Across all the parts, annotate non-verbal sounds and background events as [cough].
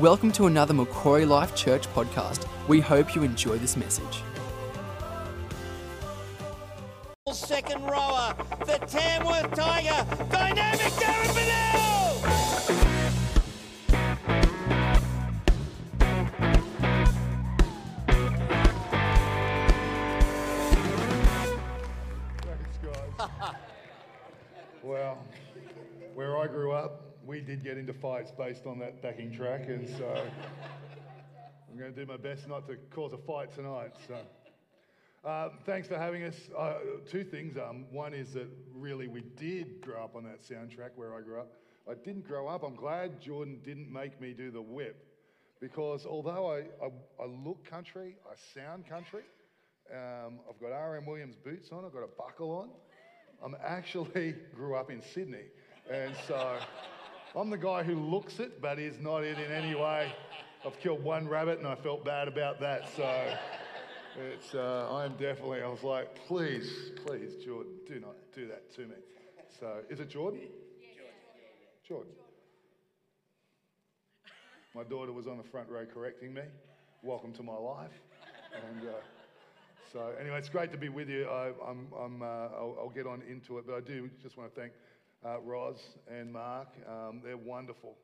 Welcome to another Macquarie Life Church podcast. We hope you enjoy this message. Fights based on that backing track, and so I'm going to do my best not to cause a fight tonight. So, uh, thanks for having us. Uh, two things. Um, one is that really we did grow up on that soundtrack where I grew up. I didn't grow up. I'm glad Jordan didn't make me do the whip, because although I, I, I look country, I sound country. Um, I've got RM Williams boots on. I've got a buckle on. I'm actually [laughs] grew up in Sydney, and so I'm the guy who looks it, but is not it in any way. I've killed one rabbit, and I felt bad about that. So it's uh, I am definitely. I was like, please, please, Jordan, do not do that to me. So is it Jordan? Jordan. My daughter was on the front row correcting me. Welcome to my life, and. Uh, so anyway, it's great to be with you. I, I'm, I'm, uh, I'll, I'll get on into it, but I do just want to thank uh, Roz and Mark. Um, they're wonderful,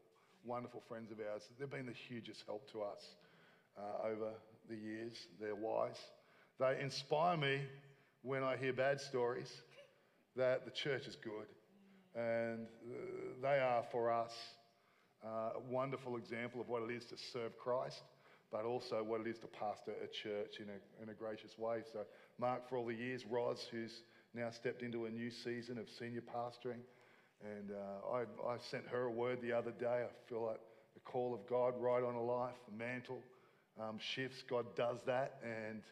wonderful friends of ours. They've been the hugest help to us uh, over the years. They're wise. They inspire me when I hear bad stories that the church is good, and uh, they are for us uh, a wonderful example of what it is to serve Christ but also what it is to pastor a church in a, in a gracious way. So, Mark, for all the years, Roz, who's now stepped into a new season of senior pastoring, and uh, I, I sent her a word the other day. I feel like the call of God right on a life, the mantle um, shifts. God does that, and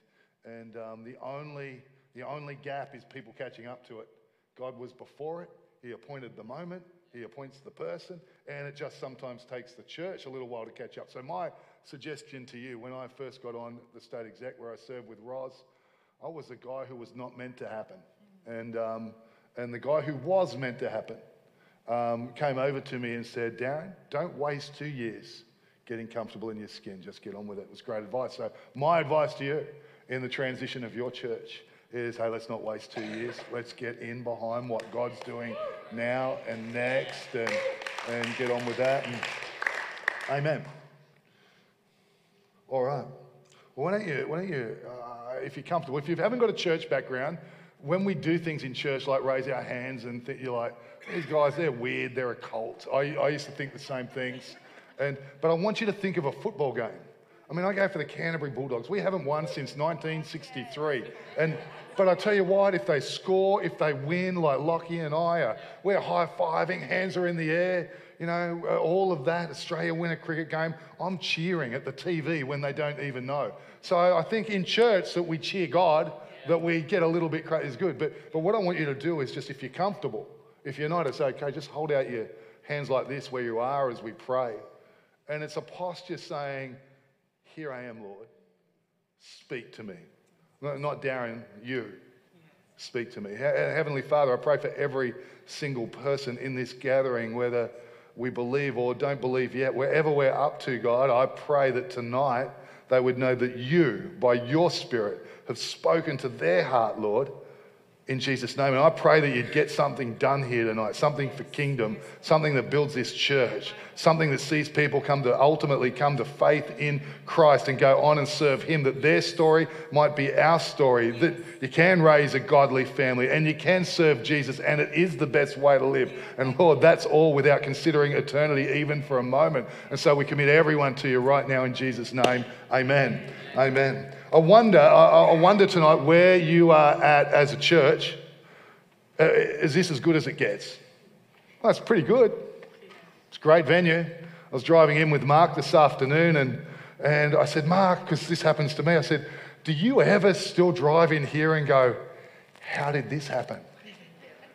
and um, the only the only gap is people catching up to it. God was before it. He appointed the moment. He appoints the person, and it just sometimes takes the church a little while to catch up. So my suggestion to you when I first got on the state exec where I served with Roz, I was a guy who was not meant to happen. And, um, and the guy who was meant to happen um, came over to me and said, Darren, don't waste two years getting comfortable in your skin. Just get on with it. It was great advice. So, my advice to you in the transition of your church is hey, let's not waste two years. Let's get in behind what God's doing now and next and, and get on with that. And, amen. All right. Well, why don't you, why don't you uh, if you're comfortable, if you haven't got a church background, when we do things in church like raise our hands and you're like, these guys, they're weird, they're a cult. I, I used to think the same things. And, but I want you to think of a football game. I mean, I go for the Canterbury Bulldogs. We haven't won since 1963. And, but I tell you what, if they score, if they win, like Lockie and I are, we're high fiving, hands are in the air you know, uh, all of that. Australia win a cricket game. I'm cheering at the TV when they don't even know. So I think in church that we cheer God, that we get a little bit crazy is good. But, but what I want you to do is just if you're comfortable, if you're not, it's okay, just hold out your hands like this where you are as we pray. And it's a posture saying, Here I am, Lord. Speak to me. Not Darren, you. Speak to me. Heavenly Father, I pray for every single person in this gathering, whether we believe or don't believe yet, wherever we're up to, God, I pray that tonight they would know that you, by your Spirit, have spoken to their heart, Lord, in Jesus' name. And I pray that you'd get something done here tonight, something for kingdom, something that builds this church, something that sees people come to ultimately come to faith in Christ and go on and serve Him, that their story might be our story, that you can raise a godly family and you can serve Jesus, and it is the best way to live. And Lord, that's all without considering eternity even for a moment. And so we commit everyone to you right now in Jesus' name. Amen. Amen. I wonder, I wonder tonight where you are at as a church. Uh, is this as good as it gets? Well, that's pretty good. It's a great venue. I was driving in with Mark this afternoon and, and I said, Mark, because this happens to me, I said, do you ever still drive in here and go, how did this happen?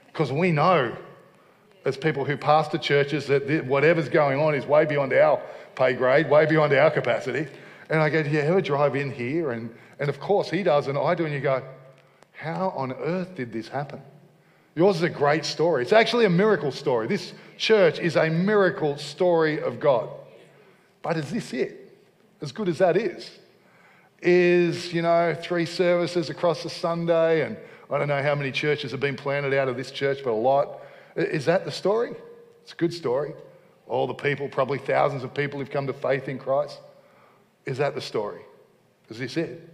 Because we know as people who pastor churches that whatever's going on is way beyond our pay grade, way beyond our capacity. And I go, Do you ever drive in here? And, and of course he does, and I do. And you go, How on earth did this happen? Yours is a great story. It's actually a miracle story. This church is a miracle story of God. But is this it? As good as that is, is, you know, three services across a Sunday, and I don't know how many churches have been planted out of this church, but a lot. Is that the story? It's a good story. All the people, probably thousands of people who've come to faith in Christ. Is that the story? Is this it?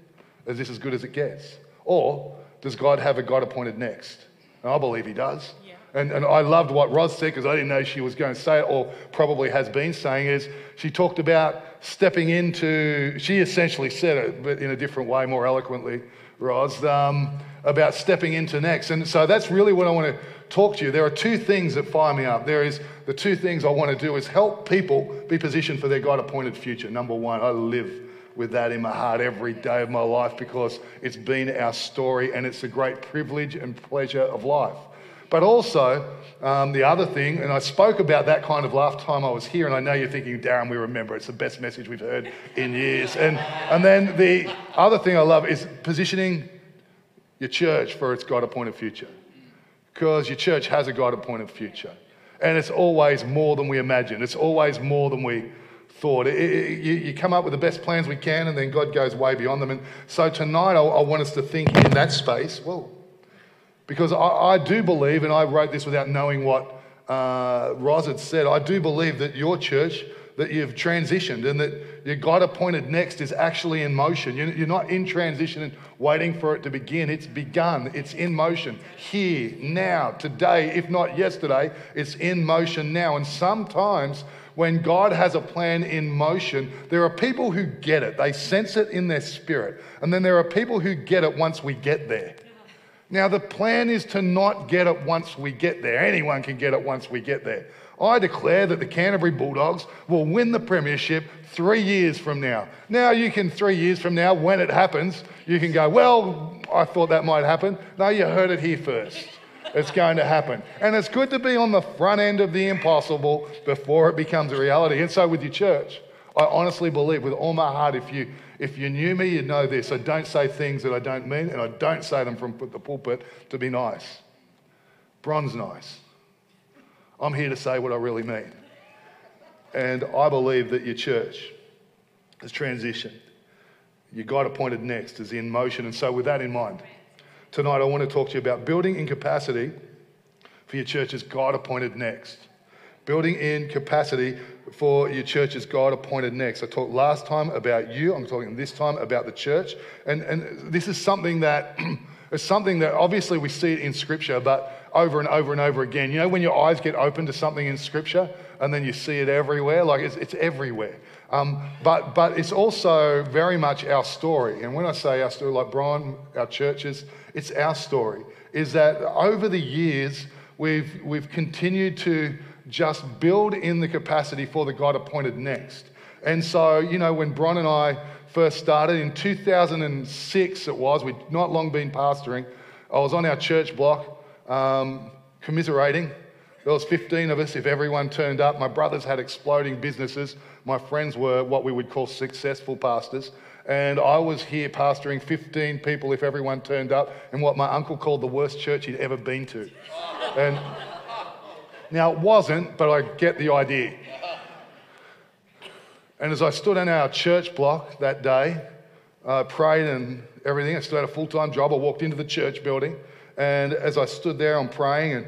Is this as good as it gets? Or does God have a God appointed next? And I believe He does. And, and I loved what Roz said because I didn't know she was going to say it, or probably has been saying is she talked about stepping into, she essentially said it, but in a different way, more eloquently, Roz, um, about stepping into next. And so that's really what I want to talk to you. There are two things that fire me up. There is the two things I want to do is help people be positioned for their God appointed future. Number one, I live with that in my heart every day of my life because it's been our story and it's a great privilege and pleasure of life. But also, um, the other thing, and I spoke about that kind of last time I was here, and I know you're thinking, Darren, we remember it's the best message we've heard in years. And, and then the other thing I love is positioning your church for its God appointed future. Because your church has a God appointed future. And it's always more than we imagine, it's always more than we thought. It, it, you, you, come up with the best plans we can, and then God goes way beyond them. And so tonight, I, I want us to think in that space. Well, because I, I do believe, and I wrote this without knowing what uh, Roz had said, I do believe that your church, that you've transitioned and that your God appointed next is actually in motion. You're, you're not in transition and waiting for it to begin. It's begun, it's in motion here, now, today, if not yesterday, it's in motion now. And sometimes when God has a plan in motion, there are people who get it, they sense it in their spirit. And then there are people who get it once we get there. Now, the plan is to not get it once we get there. Anyone can get it once we get there. I declare that the Canterbury Bulldogs will win the Premiership three years from now. Now, you can, three years from now, when it happens, you can go, Well, I thought that might happen. No, you heard it here first. It's going to happen. And it's good to be on the front end of the impossible before it becomes a reality. And so, with your church, I honestly believe with all my heart, if you if you knew me, you'd know this. I don't say things that I don't mean, and I don't say them from the pulpit to be nice. Bron's nice. I'm here to say what I really mean. And I believe that your church has transitioned. Your God appointed next is in motion. And so, with that in mind, tonight I want to talk to you about building in capacity for your church's God appointed next. Building in capacity for your church's God appointed next. I talked last time about you. I'm talking this time about the church. And, and this is something that [clears throat] is something that obviously we see it in Scripture, but over and over and over again. You know, when your eyes get open to something in Scripture and then you see it everywhere, like it's, it's everywhere. Um, but, but it's also very much our story. And when I say our story, like Brian, our churches, it's our story. Is that over the years, we've, we've continued to just build in the capacity for the God appointed next. And so, you know, when Bron and I first started in 2006, it was, we'd not long been pastoring. I was on our church block um, commiserating. There was 15 of us if everyone turned up. My brothers had exploding businesses. My friends were what we would call successful pastors. And I was here pastoring 15 people if everyone turned up in what my uncle called the worst church he'd ever been to. And now, it wasn't, but I get the idea. And as I stood in our church block that day, I prayed and everything. I still had a full time job. I walked into the church building. And as I stood there, I'm praying and,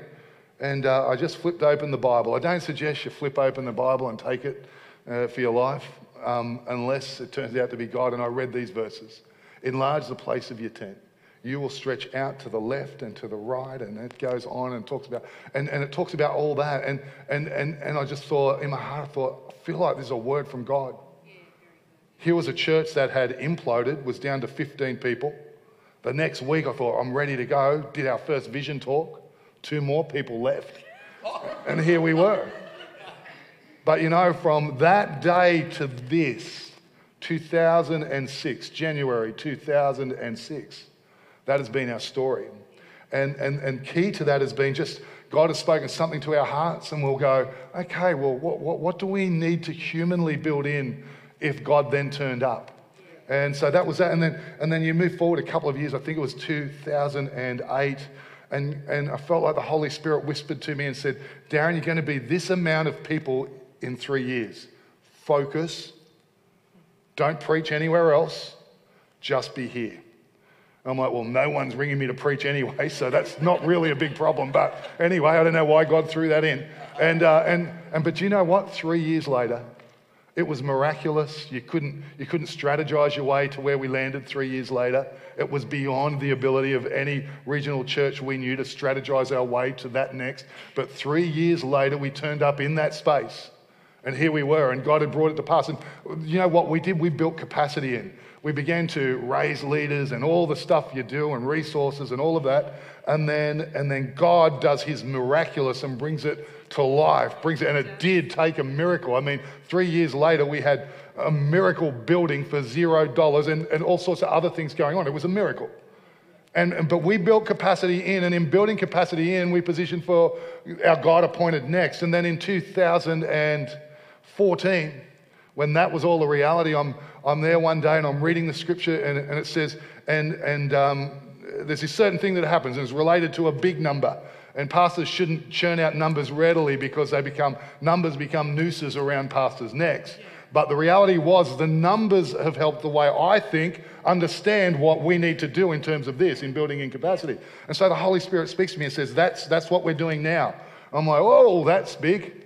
and uh, I just flipped open the Bible. I don't suggest you flip open the Bible and take it uh, for your life um, unless it turns out to be God. And I read these verses Enlarge the place of your tent you will stretch out to the left and to the right, and it goes on and talks about, and, and it talks about all that. And, and, and, and I just thought, in my heart, I thought, I feel like there's a word from God. Here was a church that had imploded, was down to 15 people. The next week, I thought, I'm ready to go. Did our first vision talk. Two more people left. [laughs] And here we were. But you know, from that day to this, 2006, January 2006, that has been our story. And, and, and key to that has been just God has spoken something to our hearts, and we'll go, okay, well, what, what, what do we need to humanly build in if God then turned up? And so that was that. And then, and then you move forward a couple of years, I think it was 2008. And, and I felt like the Holy Spirit whispered to me and said, Darren, you're going to be this amount of people in three years focus, don't preach anywhere else, just be here. I'm like, well, no one's ringing me to preach anyway, so that's not really a big problem. But anyway, I don't know why God threw that in. And, uh, and, and but you know what? Three years later, it was miraculous. You couldn't, you couldn't strategize your way to where we landed three years later. It was beyond the ability of any regional church we knew to strategize our way to that next. But three years later, we turned up in that space. And here we were, and God had brought it to pass. And you know what we did? We built capacity in. We began to raise leaders and all the stuff you do, and resources and all of that. And then, and then God does his miraculous and brings it to life, brings it, and it did take a miracle. I mean, three years later, we had a miracle building for zero dollars and, and all sorts of other things going on. It was a miracle. And, but we built capacity in, and in building capacity in, we positioned for our God appointed next. And then in 2014, when that was all a reality, I'm, I'm there one day and I'm reading the scripture, and, and it says, and, and um, there's this certain thing that happens, and it's related to a big number. And pastors shouldn't churn out numbers readily because they become numbers become nooses around pastors' necks. But the reality was the numbers have helped the way I think understand what we need to do in terms of this in building in capacity. And so the Holy Spirit speaks to me and says, That's, that's what we're doing now. I'm like, Oh, that's big.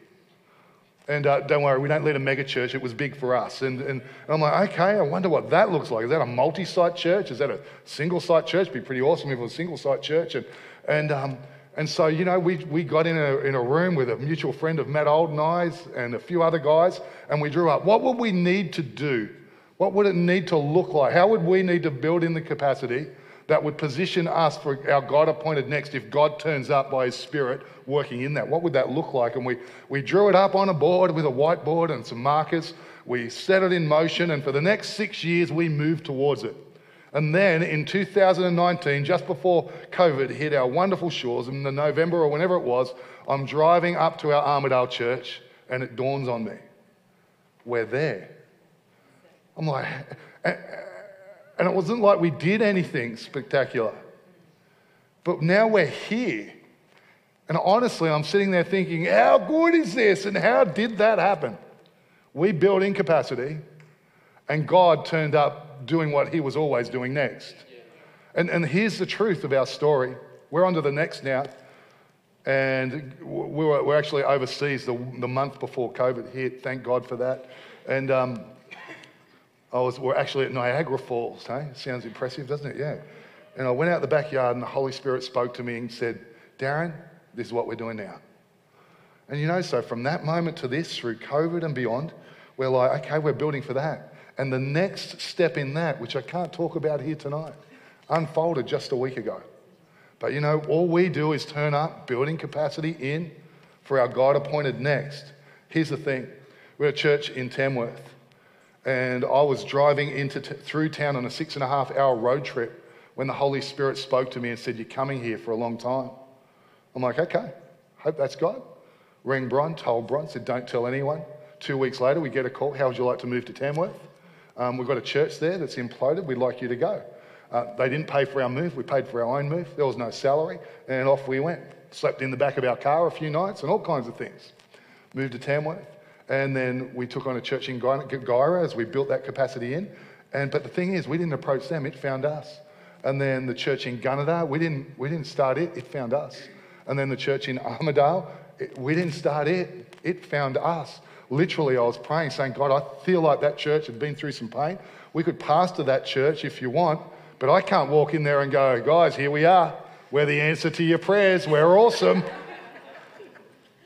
And uh, don't worry, we don't lead a mega church. It was big for us. And, and, I'm like, okay, I wonder what that looks like. Is that a multi site church? Is that a single site church? It'd be pretty awesome if it was a single site church. And, and, um, and so, you know, we, we got in a, in a room with a mutual friend of Matt Old and I's and a few other guys, and we drew up what would we need to do? What would it need to look like? How would we need to build in the capacity that would position us for our God appointed next if God turns up by His Spirit working in that? What would that look like? And we, we drew it up on a board with a whiteboard and some markers. We set it in motion, and for the next six years, we moved towards it. And then in 2019, just before COVID hit our wonderful shores, in the November or whenever it was, I'm driving up to our Armidale church and it dawns on me. We're there. I'm like, and it wasn't like we did anything spectacular. But now we're here. And honestly, I'm sitting there thinking, how good is this? And how did that happen? We built in capacity, and God turned up doing what he was always doing next. And, and here's the truth of our story. We're on to the next now. And we were, we're actually overseas the, the month before COVID hit. Thank God for that. And um, I was, we're actually at Niagara Falls. Hey? Sounds impressive, doesn't it? Yeah. And I went out the backyard and the Holy Spirit spoke to me and said, Darren, this is what we're doing now. And you know, so from that moment to this, through COVID and beyond, we're like, okay, we're building for that. And the next step in that, which I can't talk about here tonight, unfolded just a week ago. But you know, all we do is turn up, building capacity in for our God appointed next. Here's the thing we're a church in Tamworth, and I was driving into t- through town on a six and a half hour road trip when the Holy Spirit spoke to me and said, You're coming here for a long time. I'm like, Okay, hope that's God. Rang Bron, told Bron, said, Don't tell anyone. Two weeks later, we get a call, How would you like to move to Tamworth? Um, we've got a church there that's imploded. We'd like you to go. Uh, they didn't pay for our move. We paid for our own move. There was no salary. And off we went. Slept in the back of our car a few nights and all kinds of things. Moved to Tamworth. And then we took on a church in Guyra as we built that capacity in. And, but the thing is, we didn't approach them. It found us. And then the church in Gunnedah, we didn't, we didn't start it. It found us. And then the church in Armidale, it, we didn't start it. It found us literally, I was praying, saying, God, I feel like that church had been through some pain. We could pastor that church if you want, but I can't walk in there and go, guys, here we are. We're the answer to your prayers. We're awesome.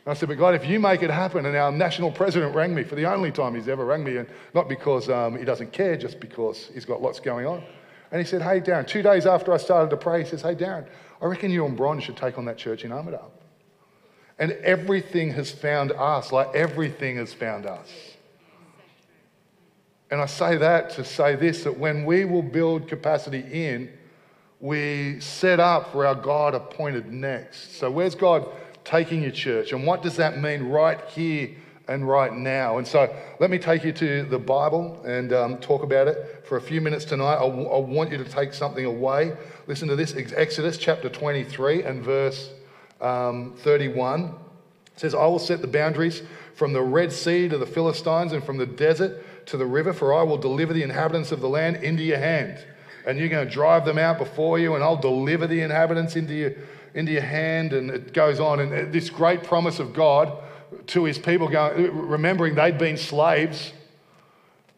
I said, but God, if you make it happen, and our national president rang me for the only time he's ever rang me, and not because um, he doesn't care, just because he's got lots going on. And he said, hey, Darren, two days after I started to pray, he says, hey, Darren, I reckon you and Bron should take on that church in Armidale. And everything has found us, like everything has found us. And I say that to say this that when we will build capacity in, we set up for our God appointed next. So, where's God taking your church? And what does that mean right here and right now? And so, let me take you to the Bible and um, talk about it for a few minutes tonight. I, w- I want you to take something away. Listen to this Exodus chapter 23 and verse um, 31 says, I will set the boundaries from the Red Sea to the Philistines and from the desert to the river, for I will deliver the inhabitants of the land into your hand. And you're going to drive them out before you, and I'll deliver the inhabitants into your, into your hand. And it goes on. And uh, this great promise of God to his people, going, remembering they'd been slaves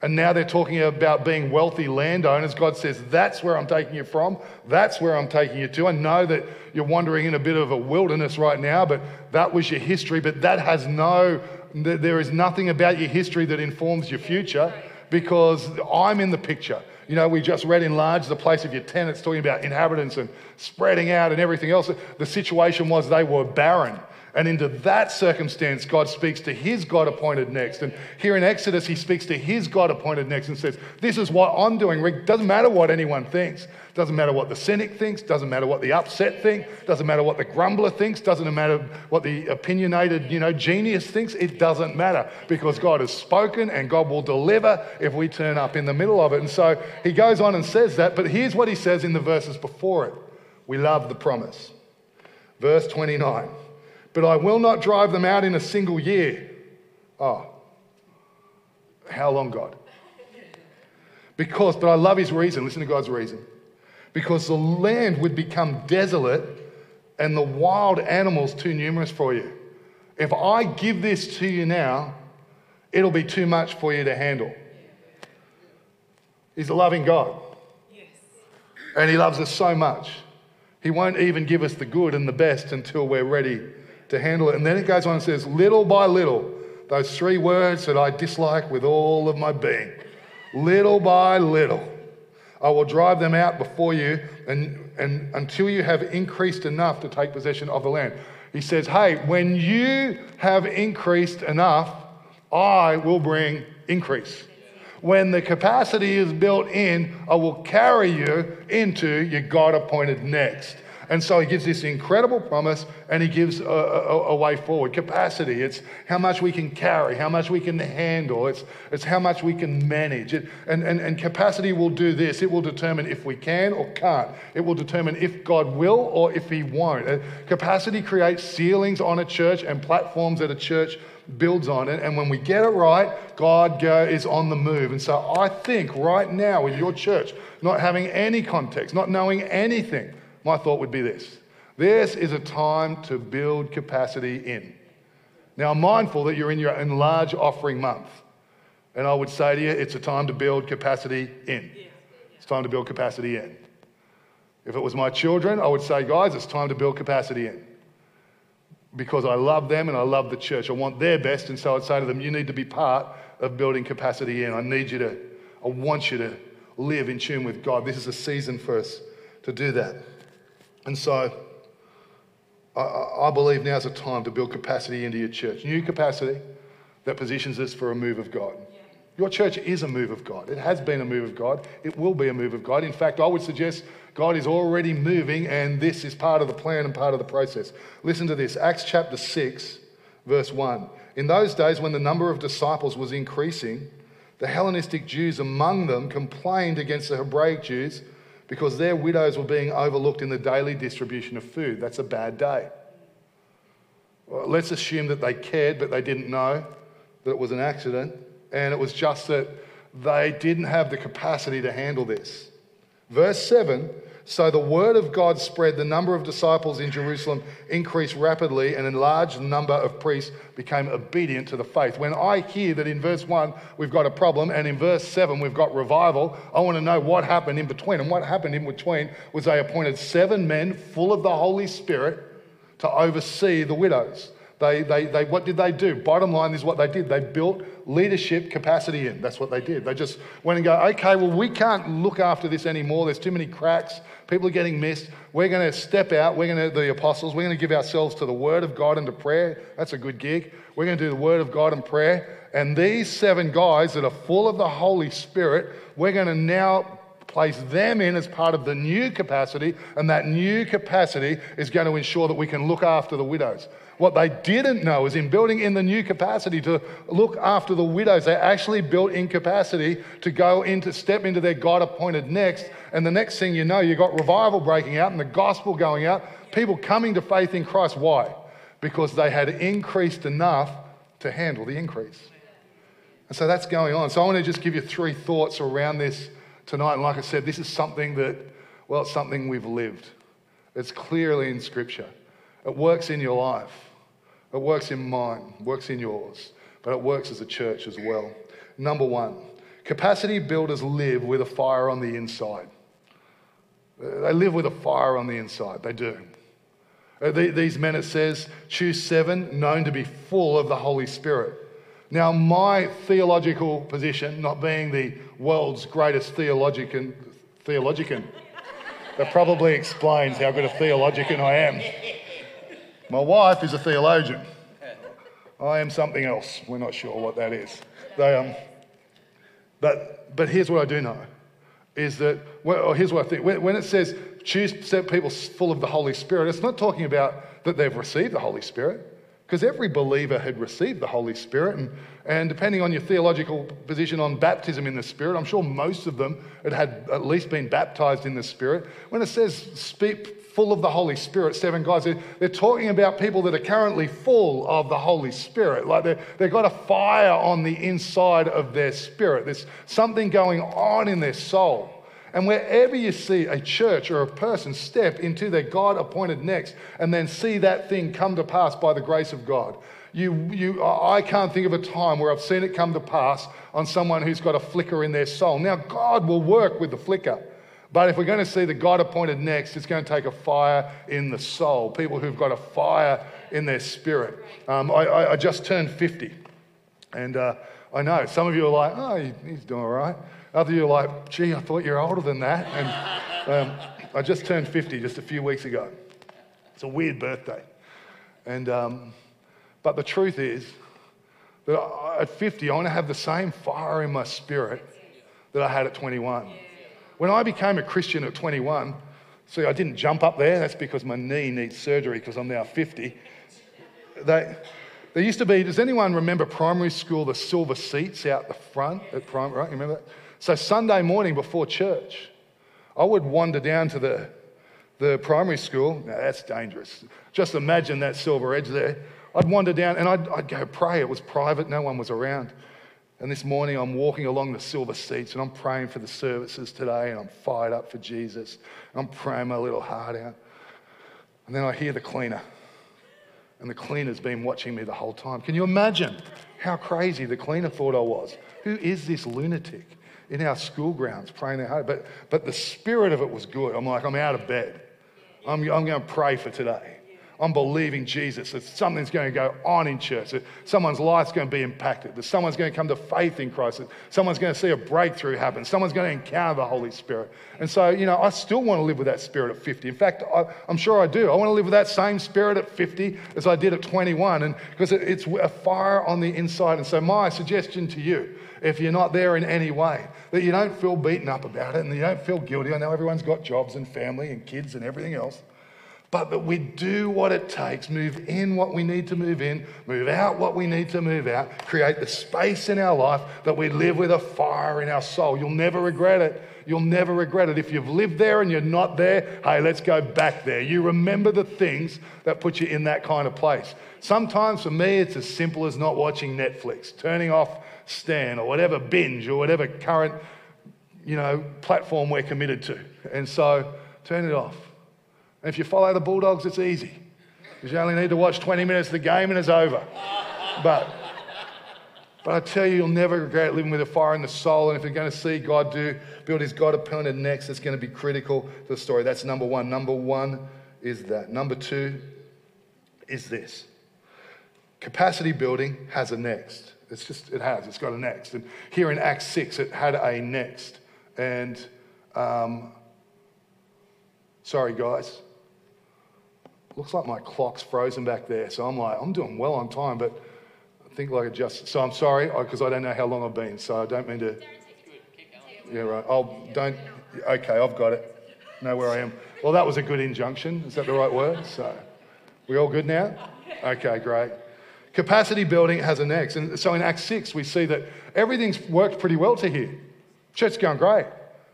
and now they're talking about being wealthy landowners. God says, That's where I'm taking you from. That's where I'm taking you to. I know that you're wandering in a bit of a wilderness right now, but that was your history. But that has no, there is nothing about your history that informs your future because I'm in the picture. You know, we just read enlarge the place of your tenants, talking about inhabitants and spreading out and everything else. The situation was they were barren. And into that circumstance, God speaks to his God appointed next. And here in Exodus, he speaks to his God appointed next and says, This is what I'm doing. It doesn't matter what anyone thinks. Doesn't matter what the cynic thinks. Doesn't matter what the upset think. Doesn't matter what the grumbler thinks. Doesn't matter what the opinionated, you know, genius thinks. It doesn't matter because God has spoken and God will deliver if we turn up in the middle of it. And so he goes on and says that. But here's what he says in the verses before it. We love the promise. Verse 29 but I will not drive them out in a single year. Oh, how long, God? Because, but I love his reason. Listen to God's reason. Because the land would become desolate and the wild animals too numerous for you. If I give this to you now, it'll be too much for you to handle. He's a loving God. Yes. And He loves us so much. He won't even give us the good and the best until we're ready to handle it. And then it goes on and says, little by little, those three words that I dislike with all of my being. Little by little, I will drive them out before you and, and until you have increased enough to take possession of the land. He says, Hey, when you have increased enough, I will bring increase. When the capacity is built in, I will carry you into your God appointed next. And so he gives this incredible promise and he gives a, a, a, way forward. Capacity, it's how much we can carry, how much we can handle, it's, it's how much we can manage. It, and, and, and capacity will do this it will determine if we can or can't, it will determine if God will or if he won't. Uh, capacity creates ceilings on a church and platforms that a church builds on it. And when we get it right, God go, is on the move. And so I think right now with your church, not having any context, not knowing anything, my thought would be this this is a time to build capacity in. Now, I'm mindful that you're in your enlarge offering month. And I would say to you, it's a time to build capacity in. It's time to build capacity in. If it was my children, I would say, guys, it's time to build capacity in. Because I love them and I love the church. I want their best. And so I'd say to them, you need to be part of building capacity in. I need you to, I want you to live in tune with God. This is a season for us to do that. And so I, I believe now's a time to build capacity into your church, new capacity that positions us for a move of God. Your church is a move of God. It has been a move of God. It will be a move of God. In fact, I would suggest God is already moving, and this is part of the plan and part of the process. Listen to this Acts chapter 6, verse 1. In those days, when the number of disciples was increasing, the Hellenistic Jews among them complained against the Hebraic Jews because their widows were being overlooked in the daily distribution of food. That's a bad day. Well, let's assume that they cared, but they didn't know that it was an accident, and it was just that they didn't have the capacity to handle this. Verse 7 so the word of God spread. The number of disciples in Jerusalem increased rapidly, and a large number of priests became obedient to the faith. When I hear that in verse 1 we've got a problem, and in verse 7 we've got revival, I want to know what happened in between. And what happened in between was they appointed seven men full of the Holy Spirit to oversee the widows. They, they, they, what did they do? Bottom line is what they did. They built leadership capacity in. That's what they did. They just went and go, okay, well, we can't look after this anymore. There's too many cracks. People are getting missed. We're going to step out. We're going to, the apostles, we're going to give ourselves to the word of God and to prayer. That's a good gig. We're going to do the word of God and prayer. And these seven guys that are full of the Holy Spirit, we're going to now place them in as part of the new capacity, and that new capacity is going to ensure that we can look after the widows. What they didn't know is in building in the new capacity to look after the widows, they actually built in capacity to go into step into their God appointed next. And the next thing you know, you've got revival breaking out and the gospel going out, people coming to faith in Christ. Why? Because they had increased enough to handle the increase. And so that's going on. So I want to just give you three thoughts around this tonight. And like I said, this is something that, well, it's something we've lived. It's clearly in Scripture. It works in your life. It works in mine, works in yours, but it works as a church as well. Number one, capacity builders live with a fire on the inside. They live with a fire on the inside. They do. Uh, these men, it says, choose seven known to be full of the Holy Spirit. Now, my theological position, not being the world's greatest theologian, theologian, that probably explains how good a theologian I am. My wife is a theologian. I am something else. We're not sure what that is. They, um, but, but here's what I do know is that, well, oh, here's what I think. When, it says choose people full of the Holy Spirit, it's not talking about that they've received the Holy Spirit, because every believer had received the Holy Spirit. And, and depending on your theological position on baptism in the Spirit, I'm sure most of them had, had at least been baptized in the Spirit. When it says speak full of the Holy Spirit, seven guys, they're talking about people that are currently full of the Holy Spirit. Like they've got a fire on the inside of their spirit. There's something going on in their soul. And wherever you see a church or a person step into their God appointed next and then see that thing come to pass by the grace of God, you, you, I can't think of a time where I've seen it come to pass on someone who's got a flicker in their soul. Now, God will work with the flicker. But if we're going to see the God appointed next, it's going to take a fire in the soul, people who've got a fire in their spirit. Um, I, I, just turned 50. And uh, I know some of you are like, oh, he's doing all right. Other you are like, gee, I thought you were older than that. And um, I just turned 50 just a few weeks ago. It's a weird birthday. And, um, but the truth is that at 50, I want to have the same fire in my spirit that I had at 21. When I became a Christian at 21, see, I didn't jump up there. That's because my knee needs surgery because I'm now 50. They, there used to be, does anyone remember primary school, the silver seats out the front at primary, right? You remember that? So, Sunday morning before church, I would wander down to the, the primary school. Now, that's dangerous. Just imagine that silver edge there. I'd wander down and I'd, I'd go pray. It was private, no one was around. And this morning, I'm walking along the silver seats and I'm praying for the services today and I'm fired up for Jesus. I'm praying my little heart out. And then I hear the cleaner. And the cleaner's been watching me the whole time. Can you imagine how crazy the cleaner thought I was? Who is this lunatic? In our school grounds praying their heart. But, but the spirit of it was good. I'm like, I'm out of bed. I'm, I'm going to pray for today. I'm believing Jesus that something's going to go on in church, that someone's life's going to be impacted, that someone's going to come to faith in Christ, that someone's going to see a breakthrough happen, someone's going to encounter the Holy Spirit. And so, you know, I still want to live with that spirit at 50. In fact, I, am sure I do. I want to live with that same spirit at 50 as I did at 21, and because it's a fire on the inside. And so, my suggestion to you if you're not there in any way. That you don't feel beaten up about it and you don't feel guilty. I know everyone's got jobs and family and kids and everything else. But that we do what it takes, move in what we need to move in, move out what we need to move out, create the space in our life that we live with a fire in our soul. You'll never regret it. You'll never regret it. If you've lived there and you're not there, hey, let's go back there. You remember the things that put you in that kind of place. Sometimes for me, it's as simple as not watching Netflix, turning off Stan or whatever binge or whatever current, you know, platform we're committed to. And so turn it off. And if you follow the Bulldogs, it's easy. Because you only need to watch 20 minutes of the game and it's over. But, but I tell you, you'll never regret living with a fire in the soul. And if you're going to see God do, build his God appointed next, it's going to be critical to the story. That's number one. Number one is that. Number two is this capacity building has a next. It's just, it has, it's got a next. And here in Acts 6, it had a next. And, um, sorry guys, looks like my clock's frozen back there. So I'm like, I'm doing well on time, but I think like it just, so I'm sorry, because I don't know how long I've been. So I don't mean to. Yeah, right. I'll, don't, okay, I've got it. Know where I am. Well, that was a good injunction. Is that the right word? So, we all good now? Okay, great. Capacity building has a next. And so in Acts 6, we see that everything's worked pretty well to here. Church's going great.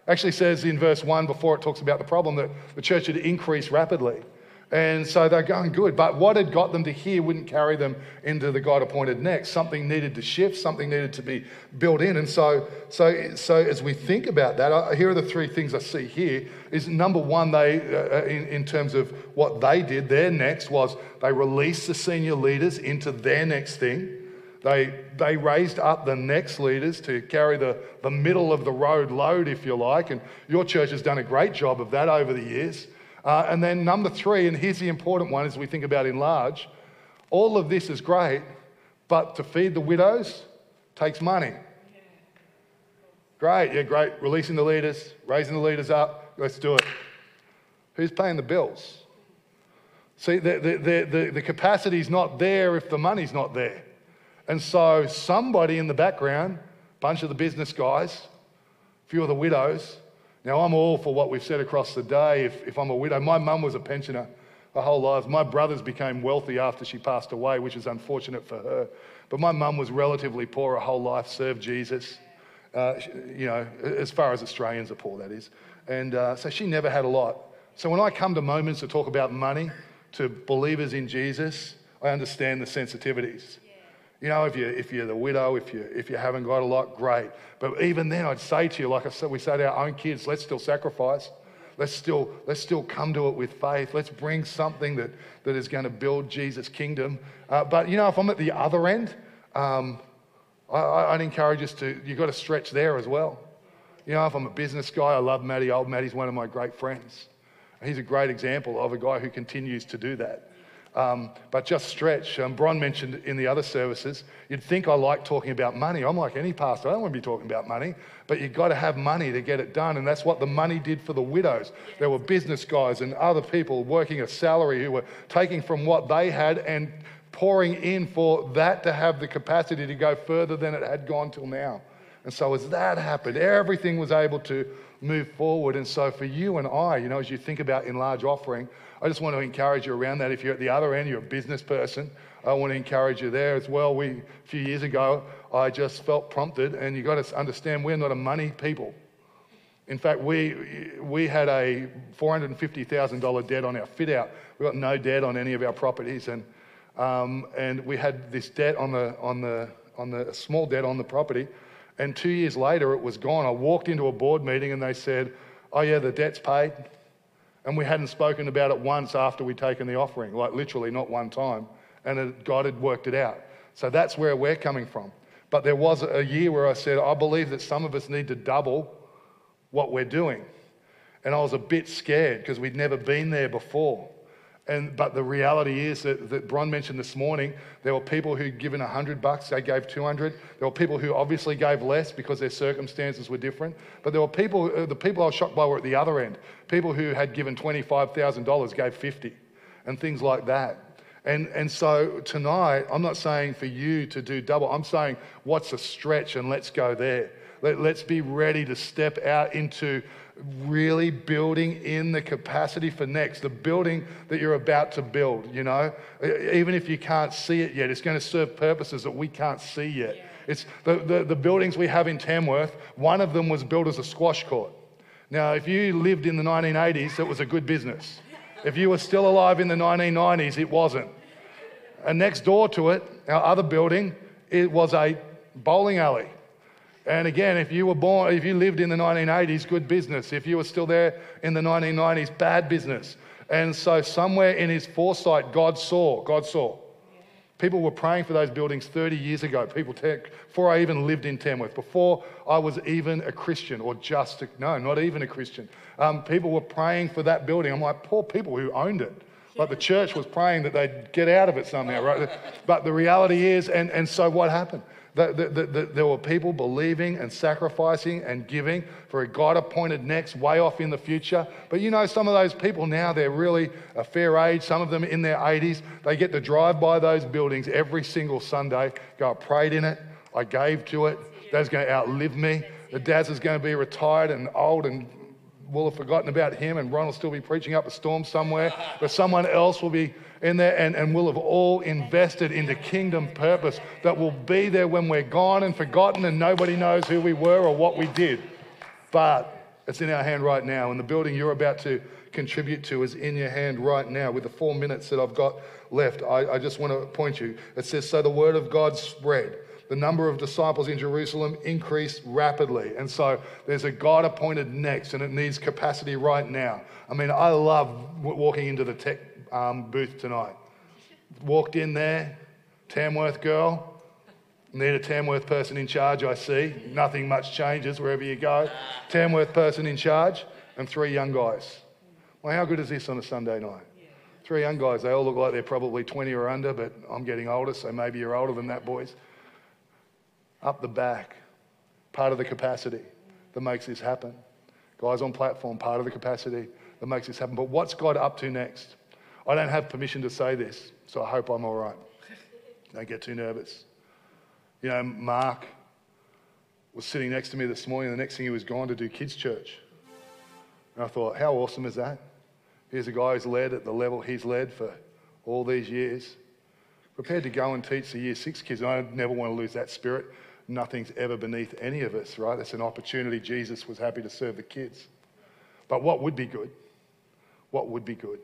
Actually says in verse 1 before it talks about the problem that the church had increased rapidly. And so they're going good. But what had got them to here wouldn't carry them into the God appointed next. Something needed to shift, something needed to be built in. And so, so, so as we think about that, here are the three things I see here is number one, they, uh, in, in terms of what they did, their next was they released the senior leaders into their next thing. They, they raised up the next leaders to carry the, the middle of the road load, if you like. And your church has done a great job of that over the years. Uh, and then number three, and here's the important one as we think about enlarge all of this is great, but to feed the widows takes money. Great, yeah, great. Releasing the leaders, raising the leaders up, let's do it. Who's paying the bills? See, the, the, the, the, the capacity is not there if the money's not there. And so somebody in the background, bunch of the business guys, a few of the widows. Now I'm all for what we've said across the day. If, if I'm a widow, my mum was a pensioner her whole life. My brothers became wealthy after she passed away, which is unfortunate for her. But my mum was relatively poor her whole life, served Jesus. Uh, you know, as far as Australians are poor, that is. And uh, so she never had a lot. So when I come to moments to talk about money to believers in Jesus, I understand the sensitivities. You know, if, you, if you're the widow, if you, if you haven't got a lot, great. But even then, I'd say to you, like I said, we say to our own kids, let's still sacrifice. Let's still, let's still come to it with faith. Let's bring something that, that is going to build Jesus' kingdom. Uh, but, you know, if I'm at the other end, um, I, would encourage us to, you've got to stretch there as well. You know, if I'm a business guy, I love Matty. Old Matty's one of my great friends. He's a great example of a guy who continues to do that. Um, but just stretch. Um, Bron mentioned in the other services, you'd think I like talking about money. I'm like any pastor, I don't want to be talking about money, but you've got to have money to get it done. And that's what the money did for the widows. There were business guys and other people working a salary who were taking from what they had and pouring in for that to have the capacity to go further than it had gone till now. And so as that happened, everything was able to move forward. And so for you and I, you know, as you think about enlarge offering, I just want to encourage you around that. If you're at the other end, you're a business person, I want to encourage you there as well. We, a few years ago, I just felt prompted, and you've got to understand we're not a money people. In fact, we, we had a $450,000 debt on our fit out. We got no debt on any of our properties, and, um, and we had this debt on the, on the, on the small debt on the property. And two years later, it was gone. I walked into a board meeting and they said, Oh, yeah, the debt's paid. And we hadn't spoken about it once after we'd taken the offering, like literally not one time. And it, God had worked it out. So that's where we're coming from. But there was a year where I said, I believe that some of us need to double what we're doing. And I was a bit scared because we'd never been there before. And, but the reality is that, that Bron mentioned this morning, there were people who'd given 100 bucks, they gave 200. There were people who obviously gave less because their circumstances were different. But there were people, uh, the people I was shocked by were at the other end. People who had given $25,000 gave 50 and things like that. And, and so tonight, I'm not saying for you to do double. I'm saying what's a stretch and let's go there. Let, let's be ready to step out into really building in the capacity for next, the building that you're about to build, you know? Even if you can't see it yet, it's going to serve purposes that we can't see yet. Yeah. It's the, the, the buildings we have in Tamworth, one of them was built as a squash court. Now, if you lived in the 1980s, it was a good business. If you were still alive in the 1990s, it wasn't. And next door to it, our other building, it was a bowling alley. And again, if you were born, if you lived in the 1980s, good business. If you were still there in the 1990s, bad business. And so, somewhere in his foresight, God saw, God saw. People were praying for those buildings 30 years ago. People, before I even lived in Tamworth, before I was even a Christian or just, a, no, not even a Christian. Um, people were praying for that building. I'm like, poor people who owned it. Like the church was praying that they'd get out of it somehow, right? But the reality is, and, and so what happened? There were people believing and sacrificing and giving for a God appointed next way off in the future. But you know, some of those people now, they're really a fair age, some of them in their 80s. They get to drive by those buildings every single Sunday, go, I prayed in it, I gave to it, that's going to outlive me. The dad's is going to be retired and old and will have forgotten about him, and Ron will still be preaching up a storm somewhere, but someone else will be in there and, and we'll have all invested into kingdom purpose that will be there when we're gone and forgotten and nobody knows who we were or what we did. But it's in our hand right now. And the building you're about to contribute to is in your hand right now. With the four minutes that I've got left, I, I just want to point you. It says, So the word of God spread. The number of disciples in Jerusalem increased rapidly. And so there's a God appointed next, and it needs capacity right now. I mean, I love walking into the tech um, booth tonight. Walked in there, Tamworth girl, Need a Tamworth person in charge, I see. Nothing much changes wherever you go. Tamworth person in charge, and three young guys. Well, how good is this on a Sunday night? Three young guys. They all look like they're probably 20 or under, but I'm getting older, so maybe you're older than that, boys. Up the back, part of the capacity that makes this happen. Guys on platform, part of the capacity that makes this happen. But what's God up to next? I don't have permission to say this, so I hope I'm all right. Don't get too nervous. You know, Mark was sitting next to me this morning. and The next thing he was gone to do kids' church. And I thought, how awesome is that? Here's a guy who's led at the level he's led for all these years, prepared to go and teach the year six kids. And I never want to lose that spirit. Nothing's ever beneath any of us, right? It's an opportunity. Jesus was happy to serve the kids. But what would be good? What would be good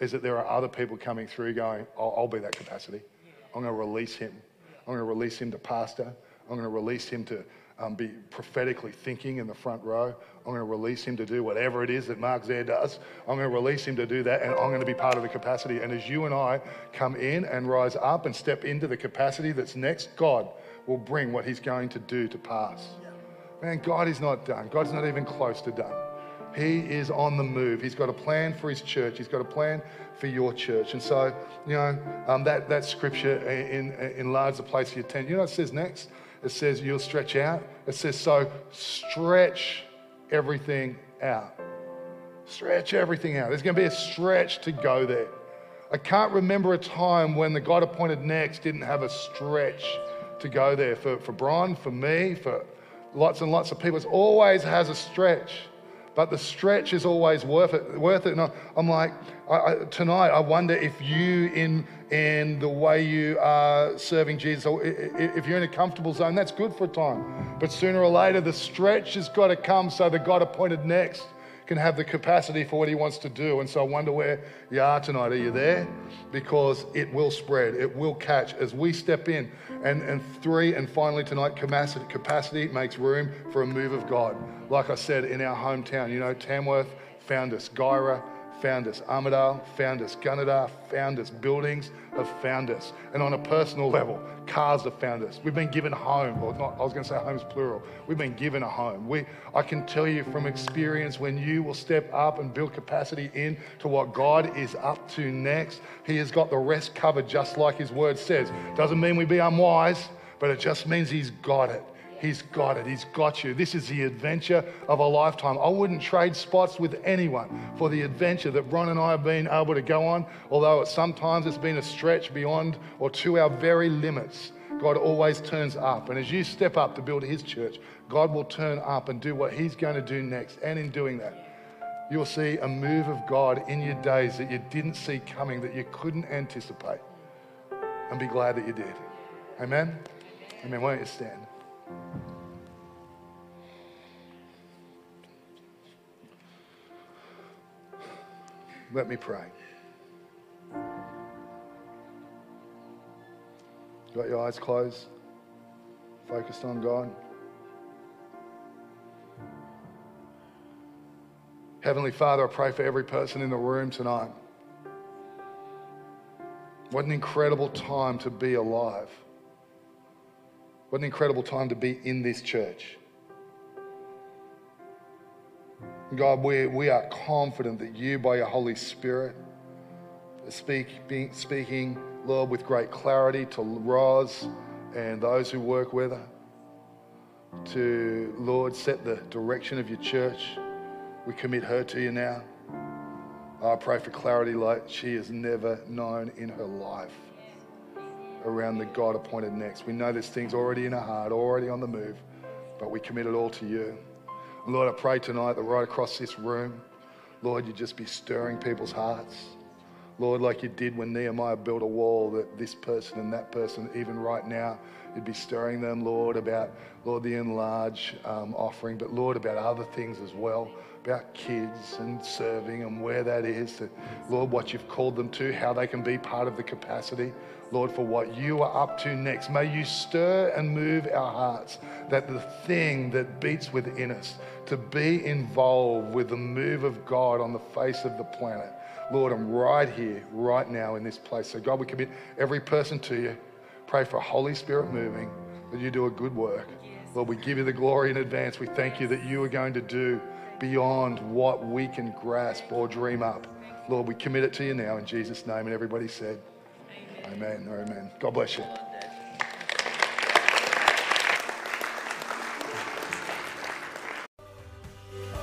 is that there are other people coming through going, I'll, I'll be that capacity. I'm going to release him. I'm going to release him to pastor. I'm going to release him to um, be prophetically thinking in the front row. I'm going to release him to do whatever it is that Mark Zaire does. I'm going to release him to do that, and I'm going to be part of the capacity. And as you and I come in and rise up and step into the capacity that's next, God will bring what he's going to do to pass. Man, God is not done. God's not even close to done. He is on the move. He's got a plan for his church. He's got a plan for your church. And so, you know, um, that, that scripture in, in, enlarge the place of your tent. You know what it says next? It says you'll stretch out. It says, so stretch everything out. Stretch everything out. There's going to be a stretch to go there. I can't remember a time when the God appointed next didn't have a stretch to go there. For, for Brian, for me, for lots and lots of people, it always has a stretch but the stretch is always worth it. Worth it. And I, am like, I, I, tonight, I wonder if you, in in the way you are serving Jesus, if you're in a comfortable zone, that's good for a time. But sooner or later, the stretch has got to come so the God appointed next can have the capacity for what he wants to do. And so I wonder where you are tonight. Are you there? Because it will spread, it will catch as we step in. And, and three, and finally tonight, capacity, capacity makes room for a move of God. Like I said, in our hometown, you know, Tamworth found us, Guyra found us. Armidale found us. Gunnedah found us. Buildings have found us. And on a personal level, cars have found us. We've been given home, or not, I was going to say homes plural. We've been given a home. We, I can tell you from experience when you will step up and build capacity in to what God is up to next, He has got the rest covered just like His word says. Doesn't mean we be unwise, but it just means He's got it. He's got it. He's got you. This is the adventure of a lifetime. I wouldn't trade spots with anyone for the adventure that Ron and I have been able to go on, although sometimes it's been a stretch beyond or to our very limits. God always turns up. And as you step up to build His church, God will turn up and do what He's going to do next. And in doing that, you'll see a move of God in your days that you didn't see coming, that you couldn't anticipate. And be glad that you did. Amen? Amen. Why don't you stand? Let me pray. Got your eyes closed, focused on God. Heavenly Father, I pray for every person in the room tonight. What an incredible time to be alive. What an incredible time to be in this church. God, we, we are confident that you, by your Holy Spirit, are speak, speaking, Lord, with great clarity to Roz and those who work with her, to, Lord, set the direction of your church. We commit her to you now. I pray for clarity like she has never known in her life around the God appointed next. We know there's things already in her heart, already on the move, but we commit it all to you. Lord, I pray tonight that right across this room, Lord, you'd just be stirring people's hearts. Lord, like you did when Nehemiah built a wall, that this person and that person, even right now, you'd be stirring them, Lord, about, Lord, the enlarge um, offering, but Lord, about other things as well about kids and serving and where that is, to, Lord, what you've called them to, how they can be part of the capacity, Lord, for what you are up to next. May you stir and move our hearts that the thing that beats within us, to be involved with the move of God on the face of the planet. Lord, I'm right here, right now in this place. So, God, we commit every person to you. Pray for Holy Spirit moving, that you do a good work. Lord, we give you the glory in advance. We thank you that you are going to do beyond what we can grasp or dream up. Lord, we commit it to you now in Jesus' name. And everybody said, Amen. Amen. Amen. God bless you.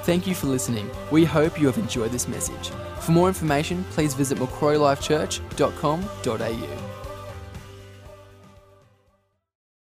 Thank you for listening. We hope you have enjoyed this message. For more information, please visit macquarielifechurch.com.au.